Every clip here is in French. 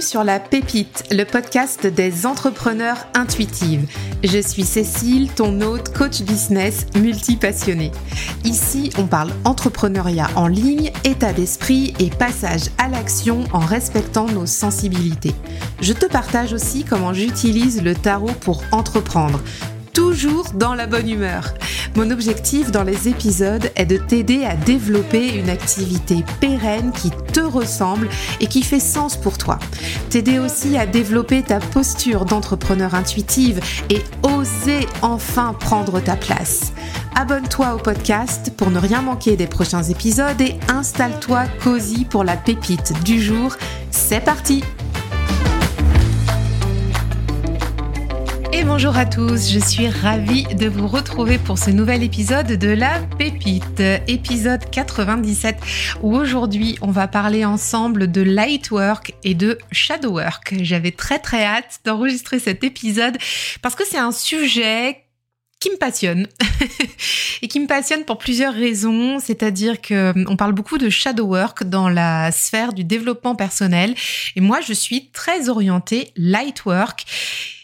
Sur La Pépite, le podcast des entrepreneurs intuitives. Je suis Cécile, ton hôte, coach business multi-passionné. Ici, on parle entrepreneuriat en ligne, état d'esprit et passage à l'action en respectant nos sensibilités. Je te partage aussi comment j'utilise le tarot pour entreprendre toujours dans la bonne humeur. Mon objectif dans les épisodes est de t'aider à développer une activité pérenne qui te ressemble et qui fait sens pour toi. T'aider aussi à développer ta posture d'entrepreneur intuitive et oser enfin prendre ta place. Abonne-toi au podcast pour ne rien manquer des prochains épisodes et installe-toi cosy pour la pépite du jour. C'est parti! Bonjour à tous, je suis ravie de vous retrouver pour ce nouvel épisode de La Pépite, épisode 97, où aujourd'hui on va parler ensemble de Lightwork et de Shadowwork. J'avais très très hâte d'enregistrer cet épisode parce que c'est un sujet qui me passionne et qui me passionne pour plusieurs raisons, c'est-à-dire que on parle beaucoup de shadow work dans la sphère du développement personnel et moi je suis très orientée light work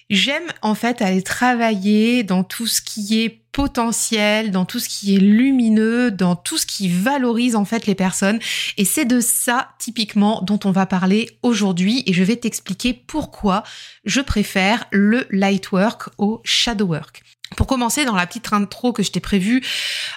J'aime en fait aller travailler dans tout ce qui est potentiel, dans tout ce qui est lumineux, dans tout ce qui valorise en fait les personnes. Et c'est de ça typiquement dont on va parler aujourd'hui et je vais t'expliquer pourquoi je préfère le light work au shadow work. Pour commencer, dans la petite intro que je t'ai prévue,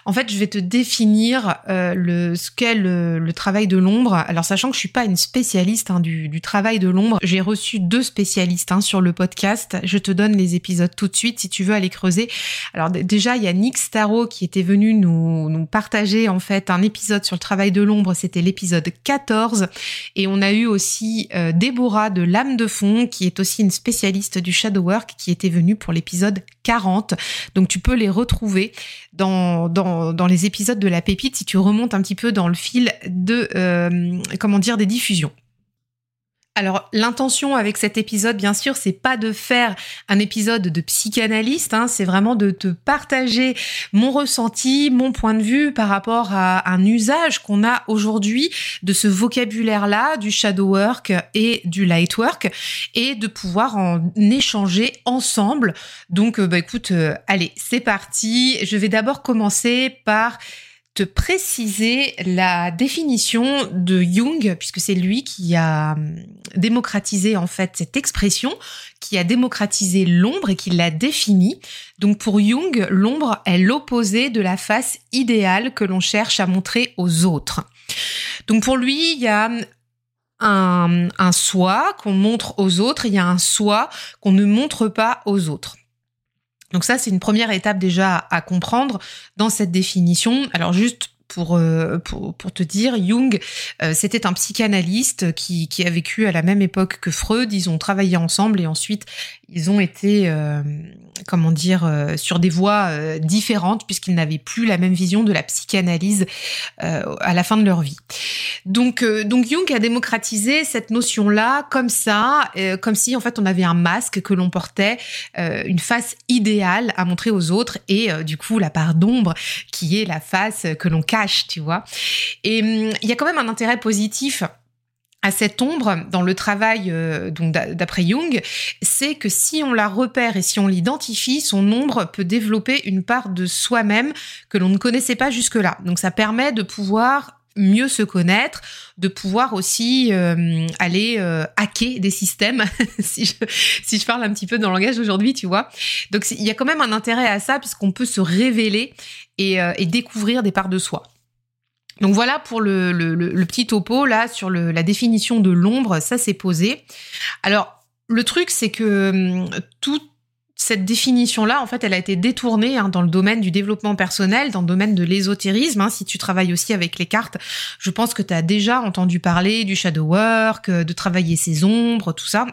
en fait, je vais te définir euh, ce qu'est le, travail de l'ombre. Alors, sachant que je suis pas une spécialiste hein, du, travail de l'ombre, j'ai reçu deux spécialistes hein, sur le podcast. Je te donne les épisodes tout de suite si tu veux aller creuser. Alors déjà, il y a Nick Starro qui était venu nous, nous partager en fait un épisode sur le travail de l'ombre. C'était l'épisode 14. Et on a eu aussi euh, Déborah de l'âme de fond qui est aussi une spécialiste du shadow work qui était venue pour l'épisode 40. Donc tu peux les retrouver dans, les épisodes de la pépite si tu remontes un petit peu dans le fil de, euh, comment dire, des diffusions. Alors l'intention avec cet épisode, bien sûr, c'est pas de faire un épisode de psychanalyste, hein, c'est vraiment de te partager mon ressenti, mon point de vue par rapport à un usage qu'on a aujourd'hui de ce vocabulaire-là, du shadow work et du light work, et de pouvoir en échanger ensemble. Donc, euh, bah écoute, euh, allez, c'est parti. Je vais d'abord commencer par te préciser la définition de Jung, puisque c'est lui qui a hum, démocratisé en fait cette expression, qui a démocratisé l'ombre et qui l'a définie. Donc pour Jung, l'ombre est l'opposé de la face idéale que l'on cherche à montrer aux autres. Donc pour lui, il y a un, un soi qu'on montre aux autres, il y a un soi qu'on ne montre pas aux autres. Donc ça, c'est une première étape déjà à comprendre dans cette définition. Alors juste pour, euh, pour, pour, te dire, Jung, euh, c'était un psychanalyste qui, qui a vécu à la même époque que Freud. Ils ont travaillé ensemble et ensuite ils ont été, euh, comment dire, euh, sur des voies euh, différentes puisqu'ils n'avaient plus la même vision de la psychanalyse à la fin de leur vie. Donc, donc Jung a démocratisé cette notion-là comme ça, comme si en fait on avait un masque que l'on portait, une face idéale à montrer aux autres et du coup la part d'ombre qui est la face que l'on cache, tu vois. Et hum, il y a quand même un intérêt positif à cette ombre dans le travail euh, donc d'après Jung, c'est que si on la repère et si on l'identifie, son ombre peut développer une part de soi-même que l'on ne connaissait pas jusque-là. Donc ça permet de pouvoir mieux se connaître, de pouvoir aussi euh, aller euh, hacker des systèmes, si, je, si je parle un petit peu dans le langage d'aujourd'hui, tu vois. Donc il y a quand même un intérêt à ça puisqu'on peut se révéler et découvrir des parts de soi. Donc voilà pour le, petit topo là sur la définition de l'ombre, ça c'est posé. Alors le truc c'est que hum, toute cette définition-là, en fait, elle a été détournée hein, dans le domaine du développement personnel, dans le domaine de l'ésotérisme. Hein. Si tu travailles aussi avec les cartes, je pense que tu as déjà entendu parler du shadow work, euh, de travailler ses ombres, tout ça.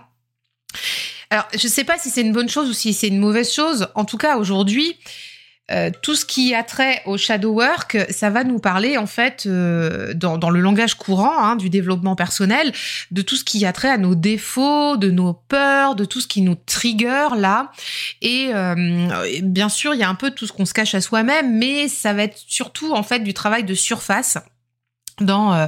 Alors, je sais pas si c'est une bonne chose ou si c'est une mauvaise chose. En tout cas, aujourd'hui, euh, tout ce qui a trait au shadow work, ça va nous parler en fait euh, dans, dans, le langage courant hein, du développement personnel, de tout ce qui a trait à nos défauts, de nos peurs, de tout ce qui nous trigger là. Et euh, bien sûr, il y a un peu tout ce qu'on se cache à soi-même, mais ça va être surtout en fait du travail de surface dans euh,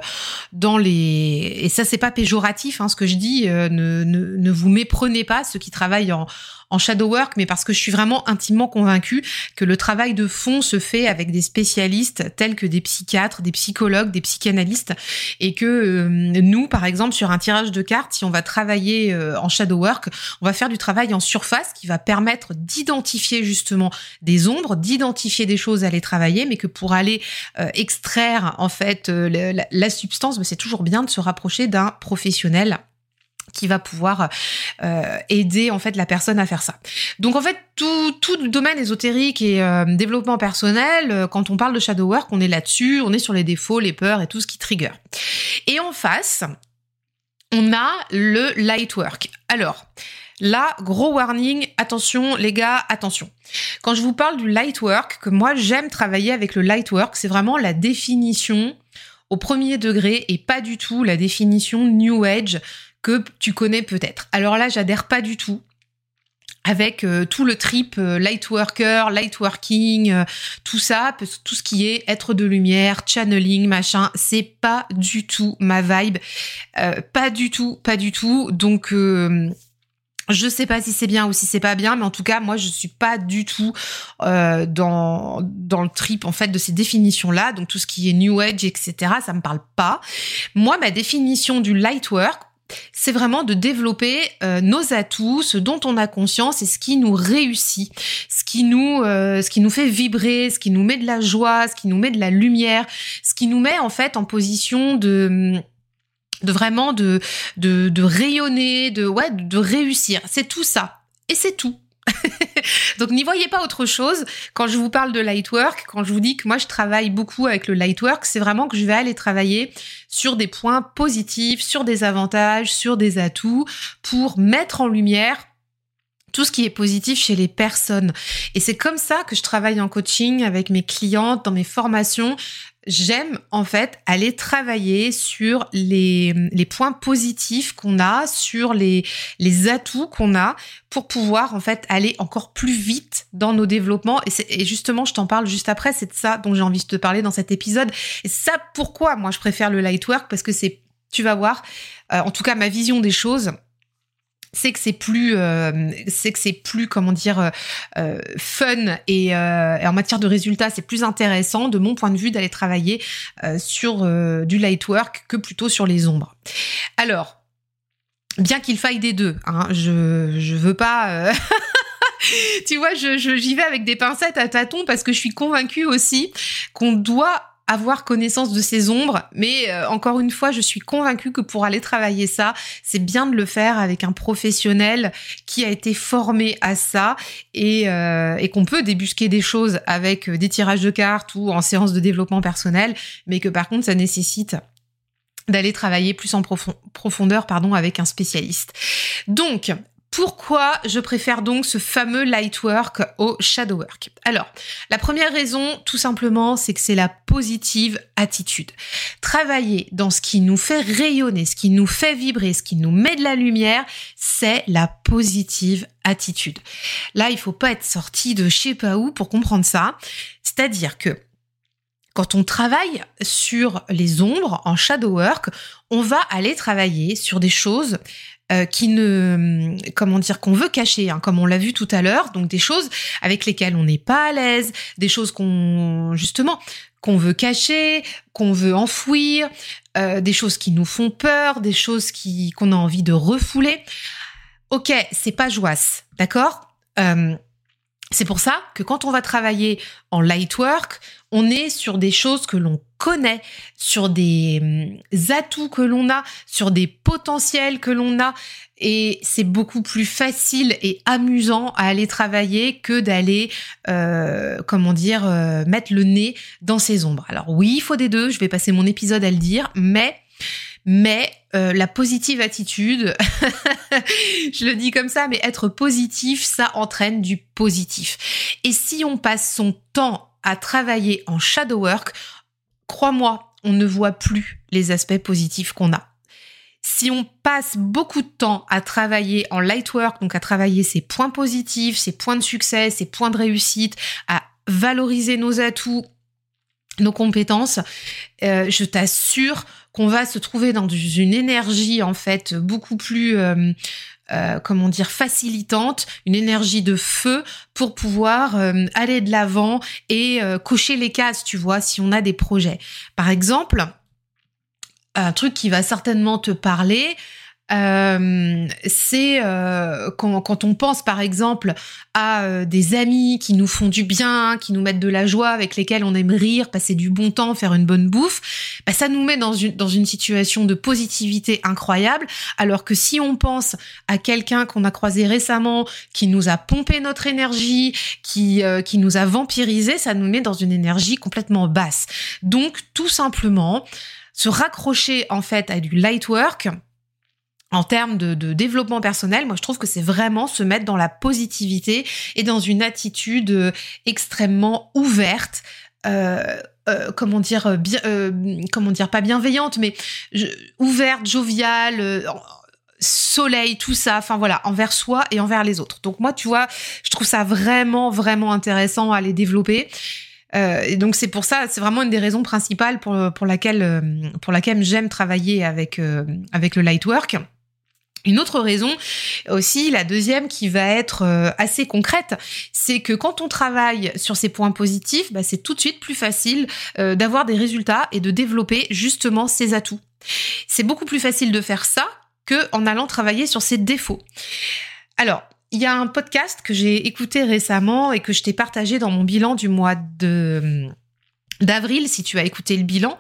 dans les et ça c'est pas péjoratif hein, ce que je dis euh, ne, ne, ne vous méprenez pas ceux qui travaillent en en shadow work, mais parce que je suis vraiment intimement convaincue que le travail de fond se fait avec des spécialistes tels que des psychiatres, des psychologues, des psychanalystes, et que euh, nous, par exemple, sur un tirage de cartes, si on va travailler euh, en shadow work, on va faire du travail en surface qui va permettre d'identifier justement des ombres, d'identifier des choses à aller travailler, mais que pour aller euh, extraire en fait la, la, substance, c'est toujours bien de se rapprocher d'un professionnel qui va pouvoir euh, aider en fait la personne à faire ça. Donc en fait tout le domaine ésotérique et euh, développement personnel, euh, quand on parle de shadow work, on est là-dessus, on est sur les défauts, les peurs et tout ce qui trigger. Et en face, on a le light work. Alors Là, gros warning, attention les gars, attention. Quand je vous parle du light work, que moi j'aime travailler avec le light work, c'est vraiment la définition au premier degré et pas du tout la définition New Age que tu connais peut-être. Alors là, j'adhère pas du tout avec euh, tout le trip euh, light worker, light working, euh, tout ça, tout ce qui est être de lumière, channeling, machin, c'est pas du tout ma vibe, pas du tout, pas du tout. Donc je sais pas si c'est bien ou si c'est pas bien, mais en tout cas, moi, je suis pas du tout dans le trip en fait de ces définitions-là. Donc tout ce qui est New Age, etc., ça me parle pas. Moi, ma définition du light work, c'est vraiment de développer euh, nos atouts, ce dont on a conscience et ce qui nous réussit, ce qui nous, euh, ce qui nous fait vibrer, ce qui nous met de la joie, ce qui nous met de la lumière, ce qui nous met en fait en position de de vraiment de de, de rayonner, de ouais, de réussir. C'est tout ça et c'est tout. Donc n'y voyez pas autre chose. Quand je vous parle de lightwork, quand je vous dis que moi je travaille beaucoup avec le lightwork, c'est vraiment que je vais aller travailler sur des points positifs, sur des avantages, sur des atouts pour mettre en lumière tout ce qui est positif chez les personnes. Et c'est comme ça que je travaille en coaching avec mes clientes, dans mes formations j'aime en fait aller travailler sur les, les points positifs qu'on a, sur les, les atouts qu'on a pour pouvoir en fait aller encore plus vite dans nos développements. Et, et justement, je t'en parle juste après, c'est de ça dont j'ai envie de te parler dans cet épisode. Et ça, pourquoi moi je préfère le light work Parce que c'est, tu vas voir, euh, en tout cas ma vision des choses, c'est que c'est plus euh, c'est que c'est plus comment dire euh, euh, fun et, en matière de résultats c'est plus intéressant de mon point de vue d'aller travailler sur du light work que plutôt sur les ombres. Alors bien qu'il faille des deux hein, je je veux pas tu vois je j'y vais avec des pincettes à tâtons parce que je suis convaincue aussi qu'on doit avoir connaissance de ces ombres, mais euh, encore une fois, je suis convaincue que pour aller travailler ça, c'est bien de le faire avec un professionnel qui a été formé à ça et, euh, et qu'on peut débusquer des choses avec des tirages de cartes ou en séance de développement personnel, mais que par contre, ça nécessite d'aller travailler plus en profondeur pardon avec un spécialiste. Donc pourquoi je préfère donc ce fameux light work au shadow work? Alors, la première raison, tout simplement, c'est que c'est la positive attitude. Travailler dans ce qui nous fait rayonner, ce qui nous fait vibrer, ce qui nous met de la lumière, c'est la positive attitude. Là, il faut pas être sorti de je sais pas où pour comprendre ça. C'est-à-dire que quand on travaille sur les ombres en shadow work, on va aller travailler sur des choses euh, qui ne, comment dire, qu'on veut cacher, hein, comme on l'a vu tout à l'heure. Donc des choses avec lesquelles on n'est pas à l'aise, des choses qu'on, justement, qu'on veut cacher, qu'on veut enfouir, euh, des choses qui nous font peur, des choses qui qu'on a envie de refouler. Ok, c'est pas joisse, d'accord? Euh, c'est pour ça que quand on va travailler en light work, on est sur des choses que l'on connaît, sur des hum, atouts que l'on a, sur des potentiels que l'on a. Et c'est beaucoup plus facile et amusant à aller travailler que d'aller, euh, comment dire, euh, mettre le nez dans ces ombres. Alors oui, il faut des deux, je vais passer mon épisode à le dire, mais mais euh, la positive attitude, je le dis comme ça, mais être positif, ça entraîne du positif. Et si on passe son temps à travailler en shadow work, crois-moi, on ne voit plus les aspects positifs qu'on a. Si on passe beaucoup de temps à travailler en light work, donc à travailler ses points positifs, ses points de succès, ses points de réussite, à valoriser nos atouts, nos compétences, euh, je t'assure qu'on va se trouver dans une énergie en fait beaucoup plus euh, euh, comment dire facilitante, une énergie de feu pour pouvoir aller de l'avant et cocher les cases, tu vois, si on a des projets. Par exemple, un truc qui va certainement te parler, euh, c'est euh, quand, quand, on pense par exemple à euh, des amis qui nous font du bien, qui nous mettent de la joie, avec lesquels on aime rire, passer du bon temps, faire une bonne bouffe, bah, ça nous met dans une, dans une situation de positivité incroyable. Alors que si on pense à quelqu'un qu'on a croisé récemment, qui nous a pompé notre énergie, qui, qui nous a vampirisé, ça nous met dans une énergie complètement basse. Donc tout simplement, se raccrocher en fait à du light work, en termes de, développement personnel, moi je trouve que c'est vraiment se mettre dans la positivité et dans une attitude euh, extrêmement ouverte. Euh, euh, comment dire bien, comment dire pas bienveillante mais ouverte joviale soleil tout ça enfin voilà envers soi et envers les autres donc moi tu vois je trouve ça vraiment vraiment intéressant à les développer et donc c'est pour ça, c'est vraiment une des raisons principales pour, pour laquelle pour laquelle j'aime travailler avec avec le Lightwork. Une autre raison aussi, la deuxième qui va être euh, assez concrète, c'est que quand on travaille sur ces points positifs, bah, c'est tout de suite plus facile euh, d'avoir des résultats et de développer justement ses atouts. C'est beaucoup plus facile de faire ça que en allant travailler sur ses défauts. Alors, il y a un podcast que j'ai écouté récemment et que je t'ai partagé dans mon bilan du mois de d'avril, si tu as écouté le bilan.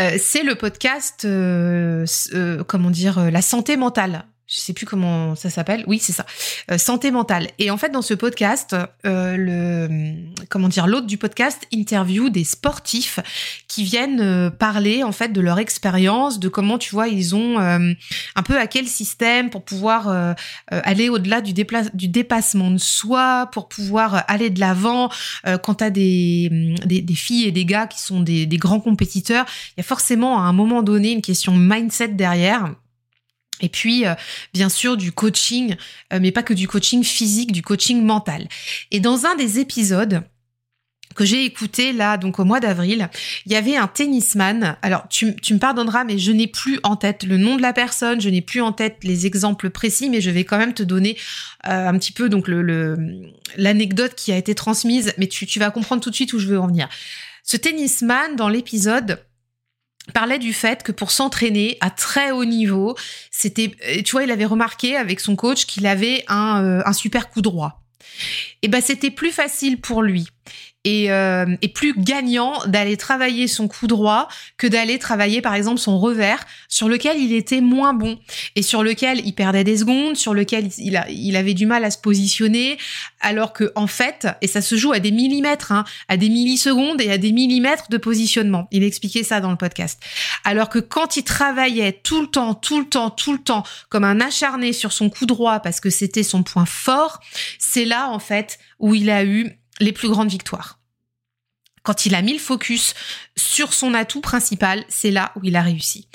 Euh, c'est le podcast, euh, euh, comment dire, la santé mentale je sais plus comment ça s'appelle. Oui, c'est ça. Euh, santé mentale. Et en fait, dans ce podcast, euh, le comment dire, l'hôte du podcast interview des sportifs qui viennent euh, parler en fait de leur expérience, de comment tu vois ils ont un peu à quel système pour pouvoir aller au-delà du, du dépassement de soi, pour pouvoir aller de l'avant. quand tu des, des, des, filles et des gars qui sont des, des grands compétiteurs, il y a forcément à un moment donné une question mindset derrière et puis, euh, bien sûr, du coaching, euh, mais pas que du coaching physique, du coaching mental. Et dans un des épisodes que j'ai écouté là, donc au mois d'avril, il y avait un tennisman. Alors, tu, me pardonneras, mais je n'ai plus en tête le nom de la personne, je n'ai plus en tête les exemples précis, mais je vais quand même te donner euh, un petit peu donc l'anecdote qui a été transmise, mais tu, tu vas comprendre tout de suite où je veux en venir. Ce tennisman, dans l'épisode, parlait du fait que pour s'entraîner à très haut niveau, c'était, euh, tu vois, il avait remarqué avec son coach qu'il avait un, euh, super coup droit. Et ben c'était plus facile pour lui et, euh, et plus gagnant d'aller travailler son coup droit que d'aller travailler par exemple son revers sur lequel il était moins bon et sur lequel il perdait des secondes, sur lequel il, avait du mal à se positionner, alors que en fait, et ça se joue à des millimètres, hein, à des millisecondes et à des millimètres de positionnement. Il expliquait ça dans le podcast. Alors que quand il travaillait tout le temps, tout le temps, tout le temps comme un acharné sur son coup droit parce que c'était son point fort, c'est là en fait où il a eu les plus grandes victoires. Quand il a mis le focus sur son atout principal, c'est là où il a réussi.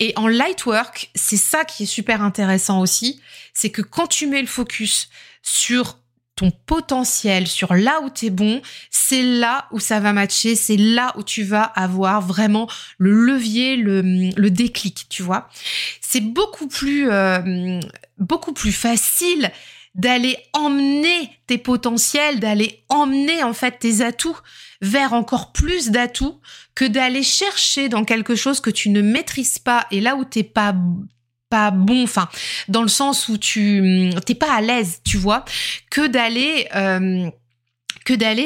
Et en light work, c'est ça qui est super intéressant aussi, c'est que quand tu mets le focus sur ton potentiel, sur là où tu es bon, c'est là où ça va matcher, c'est là où tu vas avoir vraiment le levier, le, déclic, tu vois. C'est beaucoup plus euh, beaucoup plus facile d'aller emmener tes potentiels, d'aller emmener en fait tes atouts vers encore plus d'atouts que d'aller chercher dans quelque chose que tu ne maîtrises pas et là où t'es pas pas bon, enfin dans le sens où tu t'es pas à l'aise, tu vois, que d'aller euh,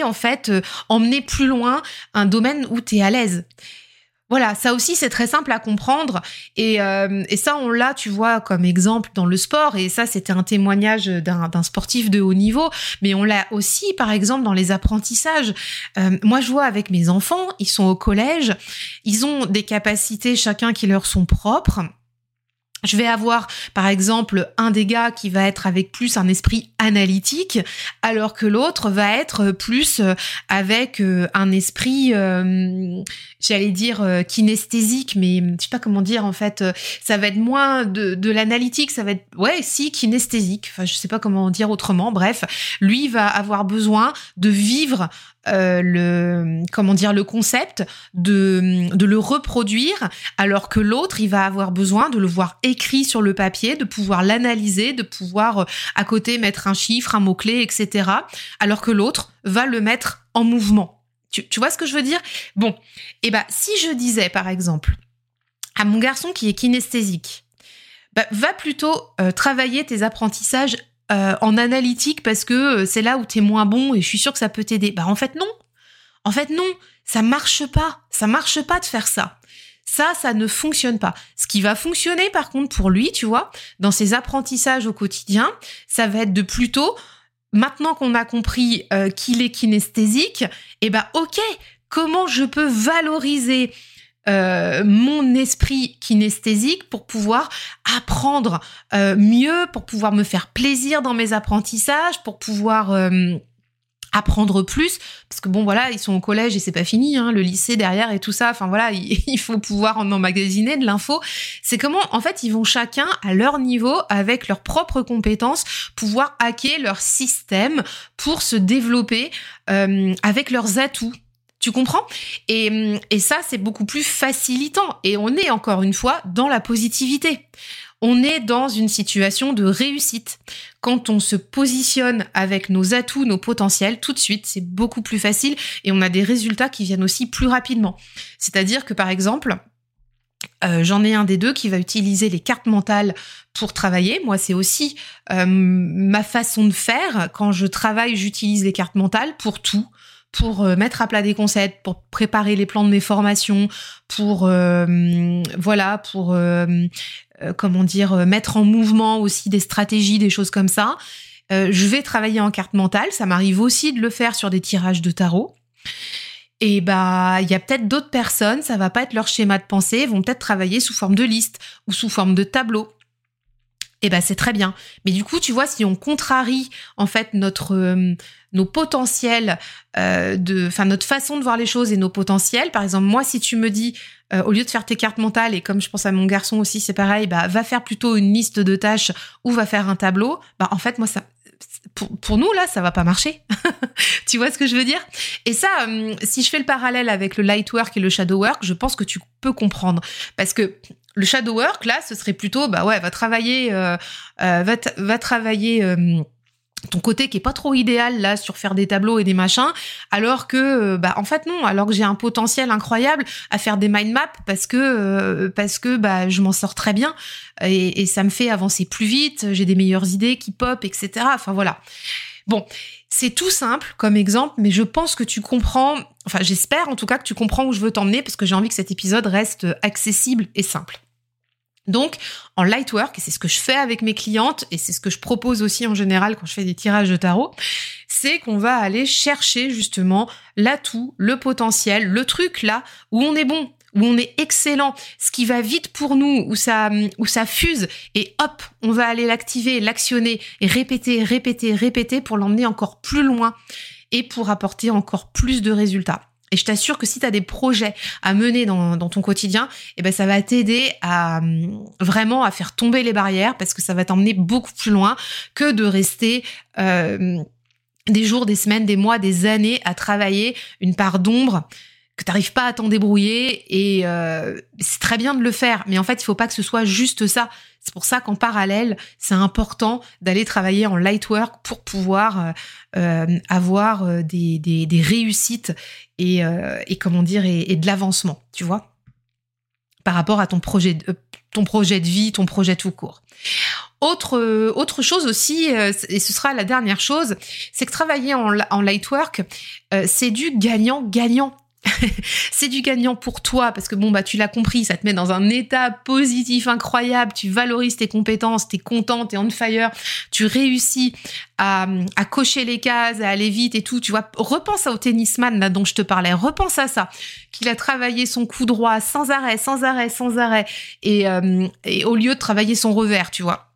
en fait euh, emmener plus loin un domaine où tu es à l'aise. Voilà, ça aussi c'est très simple à comprendre. Et, euh, et ça on l'a, tu vois, comme exemple dans le sport. Et ça c'était un témoignage d'un sportif de haut niveau, mais on l'a aussi par exemple dans les apprentissages. Euh, moi je vois avec mes enfants, ils sont au collège, ils ont des capacités chacun qui leur sont propres je vais avoir, par exemple, un des gars qui va être avec plus un esprit analytique, alors que l'autre va être plus euh, avec euh, un esprit, euh, j'allais dire kinesthésique, mais je sais pas comment dire en fait. Ça va être moins de, de l'analytique, ça va être ouais, si kinesthésique. Enfin, je sais pas comment dire autrement. Bref, lui va avoir besoin de vivre euh, le comment dire le concept de, de le reproduire alors que l'autre il va avoir besoin de le voir écrit sur le papier de pouvoir l'analyser de pouvoir euh, à côté mettre un chiffre un mot clé etc alors que l'autre va le mettre en mouvement. Tu, tu vois ce que je veux dire? Bon et eh ben si je disais par exemple à mon garçon qui est kinesthésique bah, va plutôt euh, travailler tes apprentissages euh, en analytique parce que euh, c'est là où tu es moins bon et je suis sûre que ça peut t'aider. Bah en fait non. En fait non, ça marche pas. Ça marche pas de faire ça. Ça, ça ne fonctionne pas. Ce qui va fonctionner par contre pour lui, tu vois, dans ses apprentissages au quotidien, ça va être de plutôt maintenant qu'on a compris euh, qu'il est kinesthésique, eh ben ok, comment je peux valoriser euh, mon esprit kinesthésique pour pouvoir apprendre euh, mieux, pour pouvoir me faire plaisir dans mes apprentissages, pour pouvoir euh, apprendre plus. Parce que bon voilà ils sont au collège et c'est pas fini hein, le lycée derrière et tout ça. Enfin voilà il, faut pouvoir en emmagasiner de l'info. C'est comment en fait ils vont chacun à leur niveau avec leurs propres compétences pouvoir hacker leur système pour se développer avec leurs atouts tu comprends? Et, et ça, c'est beaucoup plus facilitant. Et on est encore une fois dans la positivité. On est dans une situation de réussite. Quand on se positionne avec nos atouts, nos potentiels, tout de suite, c'est beaucoup plus facile et on a des résultats qui viennent aussi plus rapidement. C'est-à-dire que par exemple, euh, j'en ai un des deux qui va utiliser les cartes mentales pour travailler. Moi, c'est aussi euh, ma façon de faire. Quand je travaille, j'utilise les cartes mentales pour tout pour euh, mettre à plat des concepts, pour préparer les plans de mes formations, pour euh, voilà, pour euh, comment dire, mettre en mouvement aussi des stratégies, des choses comme ça. je vais travailler en carte mentale. Ça m'arrive aussi de le faire sur des tirages de tarot. Et bah, il y a peut-être d'autres personnes, ça va pas être leur schéma de pensée, vont peut-être travailler sous forme de liste ou sous forme de tableau eh ben c'est très bien. Mais du coup, tu vois, si on contrarie en fait notre euh, nos potentiels euh, de, enfin notre façon de voir les choses et nos potentiels. Par exemple, moi, si tu me dis euh, au lieu de faire tes cartes mentales et comme je pense à mon garçon aussi, c'est pareil, bah va faire plutôt une liste de tâches ou va faire un tableau. Bah en fait, moi ça pour, pour, nous, là, ça va pas marcher. tu vois ce que je veux dire? Et ça, si je fais le parallèle avec le light work et le shadow work, je pense que tu peux comprendre. Parce que le shadow work, là, ce serait plutôt, bah ouais, va travailler, euh, euh va, va, travailler euh, ton côté qui est pas trop idéal là sur faire des tableaux et des machins, alors que, bah en fait non, alors que j'ai un potentiel incroyable à faire des mind maps parce que parce que bah je m'en sors très bien et, et ça me fait avancer plus vite, j'ai des meilleures idées qui pop, etc. Enfin voilà. Bon, c'est tout simple comme exemple, mais je pense que tu comprends, enfin j'espère en tout cas que tu comprends où je veux t'emmener parce que j'ai envie que cet épisode reste accessible et simple. Donc, en light work, et c'est ce que je fais avec mes clientes, et c'est ce que je propose aussi en général quand je fais des tirages de tarot, c'est qu'on va aller chercher justement l'atout, le potentiel, le truc là où on est bon, où on est excellent, ce qui va vite pour nous, où ça, fuse, et hop, on va aller l'activer, l'actionner, et répéter, répéter, répéter pour l'emmener encore plus loin et pour apporter encore plus de résultats. Et je t'assure que si tu as des projets à mener dans, ton quotidien, eh ben ça va t'aider à vraiment à faire tomber les barrières parce que ça va t'emmener beaucoup plus loin que de rester euh, des jours, des semaines, des mois, des années à travailler une part d'ombre que t'arrives pas à t'en débrouiller et euh, c'est très bien de le faire, mais en fait il faut pas que ce soit juste ça. C'est pour ça qu'en parallèle c'est important d'aller travailler en light work pour pouvoir euh, euh avoir des, des, réussites et, et comment dire et, de l'avancement, tu vois, par rapport à ton projet de, ton projet de vie, ton projet tout court. Autre, autre chose aussi, et ce sera la dernière chose, c'est que travailler en light work, c'est du gagnant-gagnant. c'est du gagnant pour toi parce que bon bah tu l'as compris, ça te met dans un état positif incroyable, tu valorises tes compétences, t'es content, t'es on fire, tu réussis à, cocher les cases, à aller vite et tout, tu vois. Repense au tennisman là dont je te parlais, repense à ça, qu'il a travaillé son coup droit sans arrêt, sans arrêt, sans arrêt, et, euh, et au lieu de travailler son revers, tu vois.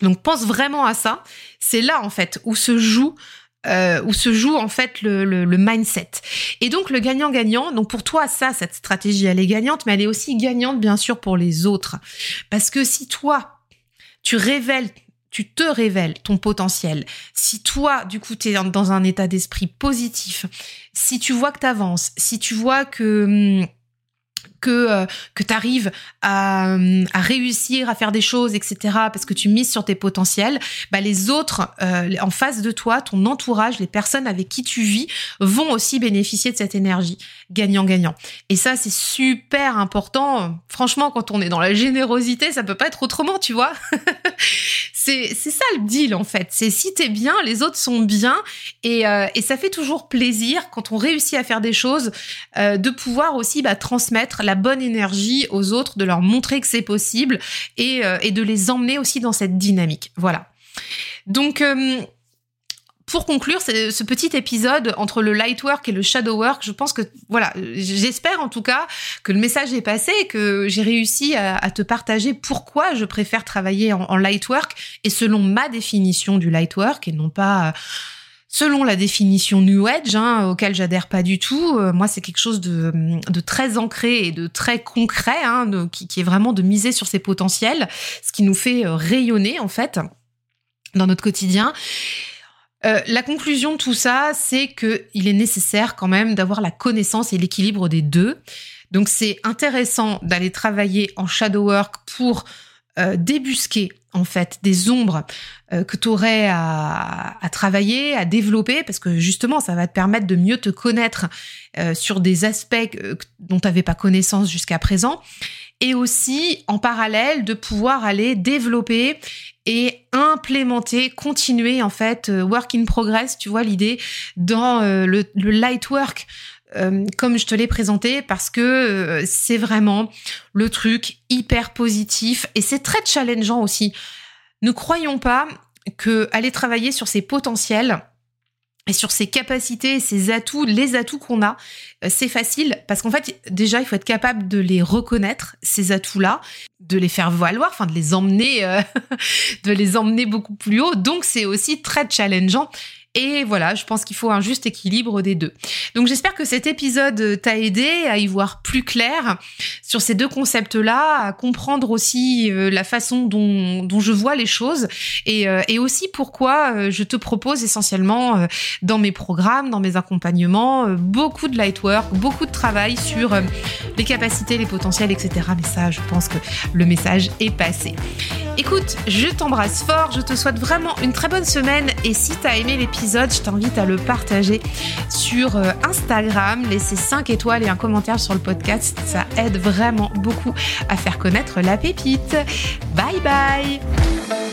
Donc pense vraiment à ça. C'est là en fait où se joue euh, où se joue en fait le, le, le mindset. Et donc le gagnant-gagnant, donc pour toi ça, cette stratégie elle est gagnante, mais elle est aussi gagnante bien sûr pour les autres. Parce que si toi, tu révèles tu te révèles ton potentiel, si toi, du coup, tu es dans un état d'esprit positif, si tu vois que tu avances, si tu vois que hum, que euh, que tu arrives à, à, réussir à faire des choses etc parce que tu mises sur tes potentiels bah les autres euh, en face de toi ton entourage les personnes avec qui tu vis vont aussi bénéficier de cette énergie gagnant gagnant et ça c'est super important. Franchement quand on est dans la générosité ça peut pas être autrement tu vois. C'est ça le deal en fait. C'est si t'es bien les autres sont bien et euh, et ça fait toujours plaisir quand on réussit à faire des choses de pouvoir aussi bah, transmettre la bonne énergie aux autres, de leur montrer que c'est possible et, euh, de les emmener aussi dans cette dynamique. Voilà. Donc, euh, pour conclure ce petit épisode entre le light work et le shadow work, je pense que voilà, j'espère en tout cas que le message est passé et que j'ai réussi à, te partager pourquoi je préfère travailler en, en, light work et selon ma définition du light work et non pas selon la définition New Age, hein, auquel j'adhère pas du tout. Euh, moi, c'est quelque chose de, de, très ancré et de très concret, hein, qui, qui, est vraiment de miser sur ses potentiels, ce qui nous fait euh, rayonner en fait dans notre quotidien. Euh, la conclusion de tout ça, c'est que il est nécessaire quand même d'avoir la connaissance et l'équilibre des deux. Donc c'est intéressant d'aller travailler en shadow work pour euh, débusquer en fait des ombres euh, que tu aurais à, travailler, à développer, parce que justement, ça va te permettre de mieux te connaître euh, sur des aspects dont tu n'avais pas connaissance jusqu'à présent, et aussi en parallèle de pouvoir aller développer et implémenter, continuer en fait, work in progress, tu vois l'idée, dans le, le light work. Euh, comme je te l'ai présenté parce que euh, c'est vraiment le truc hyper positif et c'est très challengeant aussi. Ne croyons pas que aller travailler sur ses potentiels et sur ses capacités, ses atouts, les atouts qu'on a, euh, c'est facile parce qu'en fait, déjà, il faut être capable de les reconnaître, ces atouts-là, de les faire valoir, enfin de les emmener, de les emmener beaucoup plus haut. Donc, c'est aussi très challengeant. Et voilà, je pense qu'il faut un juste équilibre des deux. Donc j'espère que cet épisode t'a aidé à y voir plus clair sur ces deux concepts-là, à comprendre aussi euh, la façon dont, je vois les choses et, euh, et aussi pourquoi euh, je te propose essentiellement dans mes programmes, dans mes accompagnements, beaucoup de light work, beaucoup de travail sur les capacités, les potentiels, etc. Mais ça, je pense que le message est passé. Écoute, je t'embrasse fort, je te souhaite vraiment une très bonne semaine et si t'as aimé l'épisode, je t'invite à le partager sur euh, Instagram, laisser 5 étoiles et un commentaire sur le podcast. Ça aide vraiment beaucoup à faire connaître la pépite. Bye bye